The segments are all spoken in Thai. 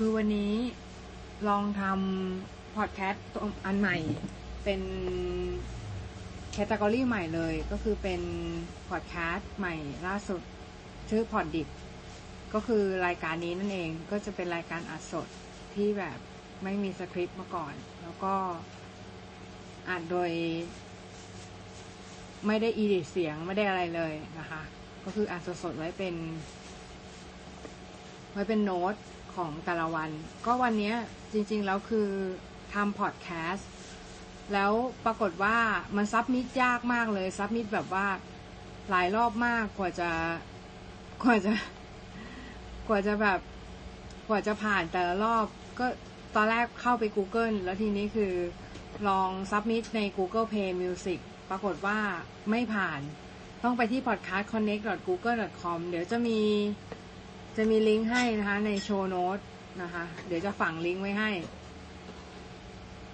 คือวันนี้ลองทำพอดแคสต์อันใหม่ เป็น category ใหม่เลย ก็คือเป็นพอดแคสต์ใหม่ล่าสุด ชื่อพอดดิบก็คือรายการนี้นั่นเองก็จะเป็นรายการอัดสดที่แบบไม่มีสคริปต์มาก่อน แล้วก็อ่านโดย ไม่ได้ edit เสียงไม่ได้อะไรเลยนะคะ ก็คืออ่านสดๆไว้เป็น ไว้เป็นโน้ต ของแต่ละวัน ก็วันนี้จริง ๆ แล้วคือทำพอดแคสต์แล้วปรากฏว่ามัน submit ยากมากเลย submit แบบว่าหลายรอบมากกว่าจะกว่าจะ กว่าจะแบบกว่าจะผ่านแต่ละรอบ ก็ตอนแรกเข้าไป Google แล้วทีนี้คือลอง submit ใน Google Play Music ปรากฏว่าไม่ผ่าน ต้องไปที่ podcastconnect.google.com เดี๋ยวจะมี จะมีลิงก์ให้นะคะในโชว์โน้ตนะคะ เดี๋ยวจะฝังลิงก์ไว้ให้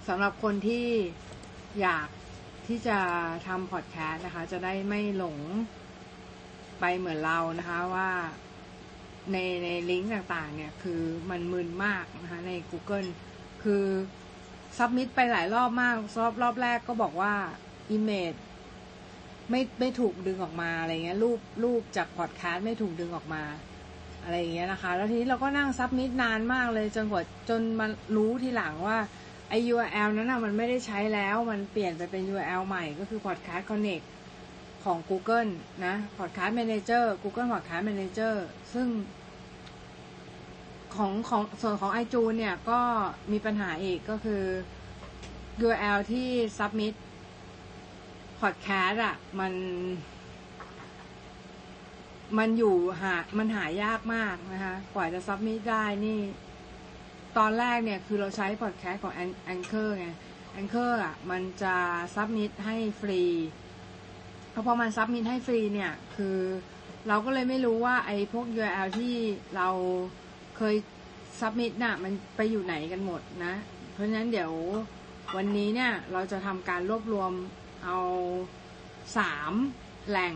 สำหรับคนที่อยากที่จะทำพอดแคสต์นะคะ จะได้ไม่หลงไปเหมือนเรานะคะว่าในในลิงก์ต่างๆ เนี่ย คือมันมึนมากนะคะ ใน Google คือซับมิดไปหลายรอบมากรอบรอบแรกก็บอกว่า Image ไม่ไม่ถูกดึงออกมาอะไรเงี้ยรูปรูปจากพอดแคสต์ไม่ถูกดึงออกมา อะไรอย่างเงี้ยนะคะ แล้วทีนี้เราก็นั่งซับมิดนานมากเลยจนกว่าจนมารู้ทีหลังว่าไอ URL นั้นนะมันไม่ได้ใช้แล้วมันเปลี่ยนไปเป็น URL ใหม่ก็คือ Podcast Connect ของ Google นะ Podcast Manager Google Podcast Manager ซึ่งของของส่วนของ iTunes เนี่ยก็มีปัญหาอีกก็คือ URL ที่ submit podcast อะมัน มันอยู่หา มันหายากมากนะคะ กว่าจะ submit ได้นี่ ตอนแรกเนี่ยคือเราใช้ podcast ของ Anchor ไง Anchor อะมันจะ submit ให้ฟรีพอพอมัน submit ให้ฟรีเนี่ย คือเราก็เลยไม่รู้ว่าไอ้พวก URL ที่เราเคย submit น่ะ มันไปอยู่ไหนกันหมดนะ เพราะฉะนั้นเดี๋ยววันนี้เนี่ย เราจะทำการรวบรวมเอาสามแหล่ง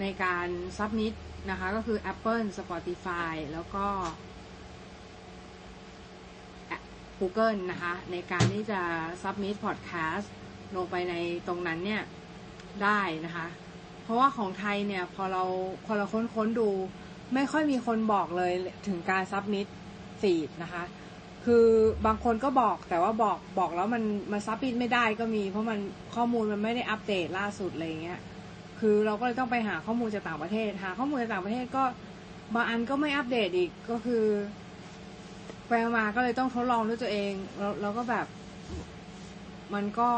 ในการ submit นะคะ ก็คือ Apple Spotify แล้วก็ Google นะคะ ในการที่จะ submit podcast ลงไปในตรงนั้นเนี่ย ได้นะคะ เพราะว่าของไทยเนี่ย พอเราพอเราค้นค้นดู ไม่ค่อยมีคนบอกเลยถึงการ submit feed นะคะ คือบางคนก็บอกแต่ว่าบอกบอกแล้วมันมันซับมิดไม่ได้ก็มี เพราะมันข้อมูลมันไม่ได้อัปเดตล่าสุดอะไรเงี้ย คือเราก็เลยต้องไปหาข้อมูลจากต่างประเทศ หาข้อมูลจากต่างประเทศก็บางอันก็ไม่อัปเดตอีกก็คือไปมาก็เลยต้องทดลองด้วยตัวเองแล้วเราก็แบบ มันก็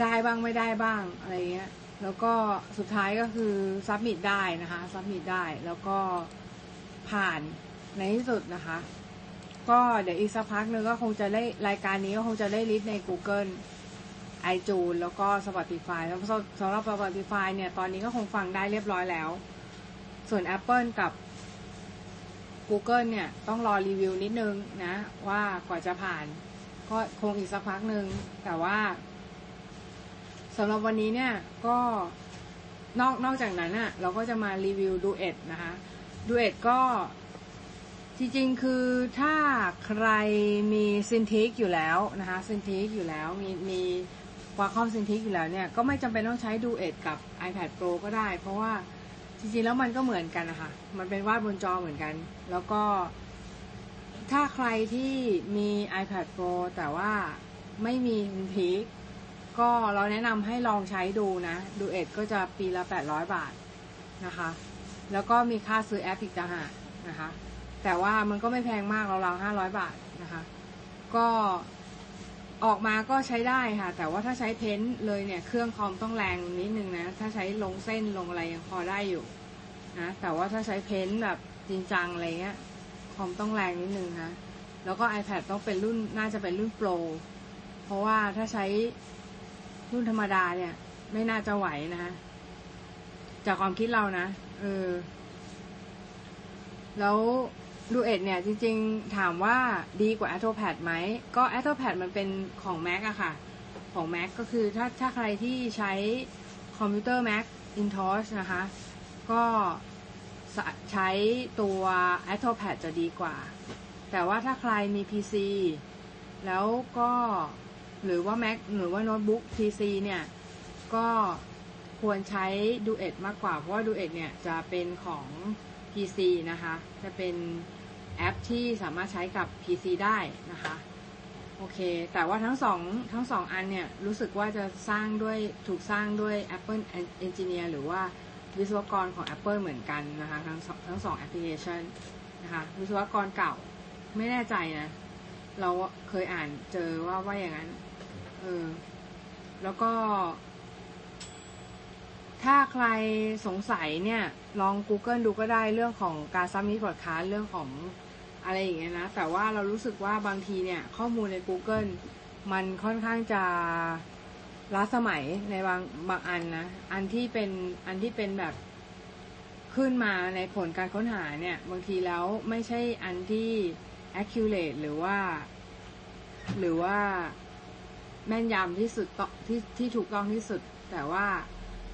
ได้บ้างไม่ได้บ้างอะไรเงี้ย แล้วก็สุดท้ายก็คือ submit ได้นะคะ submit ได้แล้วก็ผ่านในที่สุดนะคะ ก็เดี๋ยวอีกสักพักนึงก็คงจะได้รายการนี้ก็คงจะได้ list ใน Google i t u n e แล้วก็ Spotify แล้วสำหรับ Spotify เนี่ย ตอนนี้ก็คงฟังได้เรียบร้อยแล้ว ส่วน Apple กับ Google เนี่ย ต้องรอรีวิวนิดนึงนะ ว่ากว่าจะผ่าน ก็คงอีกสักพักหนึ่งแต่ว่าสำหรับวันนี้เนี่ยก็นอกนอกจากนั้นอะ่ะเราก็จะมารีวิว Duet นะคะ Duet ก็จริงๆคือถ้าใครมี Cintiq อยู่แล้วนะคะ Cintiq อยู่แล้วมีมี Wacom Cintiq อยู่แล้วเนี่ย ก็ไม่จำเป็นต้องใช้ Duet กับ iPad Pro ก็ได้ เพราะว่าจริงๆแล้วมันก็เหมือนกันนะคะ มันเป็นวาดบนจอเหมือนกัน แล้วก็ ถ้าใครที่มี iPad Pro แต่ว่าไม่มีซินทิกก็เราแนะนำให้ลองใช้ดูนะ ดูเอ็ดก็จะปีละ 800 บาทนะคะ แล้วก็มีค่าซื้อแอปอีกต่างหากนะคะ แต่ว่ามันก็ไม่แพงมากเราๆห้าร้อยบาทนะคะ ก็ ออกมาก็ใช้ได้ค่ะ แต่ว่าถ้าใช้เพ้นเลยเนี่ย เครื่องคอมต้องแรงนิดนึงนะ ถ้าใช้ลงเส้นลงอะไรยังพอได้อยู่นะแต่ว่าถ้าใช้เพ้นแบบจริงจังอะไรเงี้ยคอมต้องแรงนิดนึงนะแล้วก็ iPad ต้องเป็นรุ่นน่าจะเป็นรุ่นโปรเพราะว่าถ้าใช้รุ่นธรรมดาเนี่ย ไม่น่าจะไหวนะคะจากความคิดเรานะเออแล้ว ดูเอ็ดเนี่ยจริงๆถามว่าดีกว่า a t o p a d ไหม ก็ a t o p a d มันเป็นของ Mac อะค่ะ ของ Mac ก็คือถ้าถ้าใครที่ใช้คอมพิวเตอร์ Mac Intosh นะคะ ก็ใช้ตัว a t o p a d จะดีกว่า แต่ว่าถ้าใครมี PC แล้วก็หรือว่า Mac หรือว่าโน้ตบุ๊ก PC เนี่ย ก็ควรใช้ Duet มากกว่า เพราะว่า Duet เนี่ยจะเป็นของ PC นะคะ จะเป็นแอปที่สามารถใช้กับ PC ได้นะคะ โอเค แต่ว่าทั้งสองทั้งสองอันเนี่ย รู้สึกว่าจะสร้างด้วยถูกสร้างด้วย Apple Engineer หรือว่าวิศวกรของ Apple เหมือนกันนะคะ ทั้งสองทั้งสองแอปพลิเคชันนะคะวิศวกรเก่าไม่แน่ใจนะ เราเคยอ่านเจอว่าว่าอย่างนั้น เออ แล้วก็ ถ้าใครสงสัยเนี่ย ลอง Google ดูก็ได้เรื่องของการซัมมิตพอดคาสเรื่องของอะไรอย่างเงี้ยนะ แต่ว่าเรารู้สึกว่าบางทีเนี่ย ข้อมูลใน Google มันค่อนข้างจะล้าสมัยในบางบางอันนะ อันที่เป็นอันที่เป็นแบบขึ้นมาในผลการค้นหาเนี่ย บางทีแล้วไม่ใช่อันที่ accurate หรือว่า หรือว่าแม่นยำที่สุดที่ที่ถูกต้องที่สุด แต่ว่า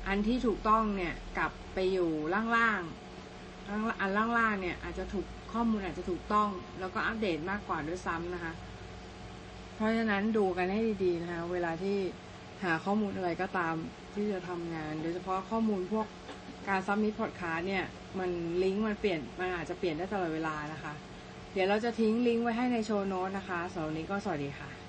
อันที่ถูกต้องเนี่ยกลับไปอยู่ล่างๆล่างอันล่างๆเนี่ยอาจจะถูกข้อมูลอาจจะถูกต้อง แล้วก็อัปเดตมากกว่าด้วยซ้ำนะคะ เพราะฉะนั้นดูกันให้ดีๆนะคะเวลาที่หาข้อมูลอะไรก็ตามที่จะทำงาน โดยเฉพาะข้อมูลพวกการ submit พอดแคสต์เนี่ยมันลิงก์มันเปลี่ยนมันอาจจะเปลี่ยนได้ตลอดเวลานะคะ เดี๋ยวเราจะทิ้งลิงก์ไว้ให้ในโชว์โน้ตนะคะสำหรับวันนี้ก็สวัสดีค่ะ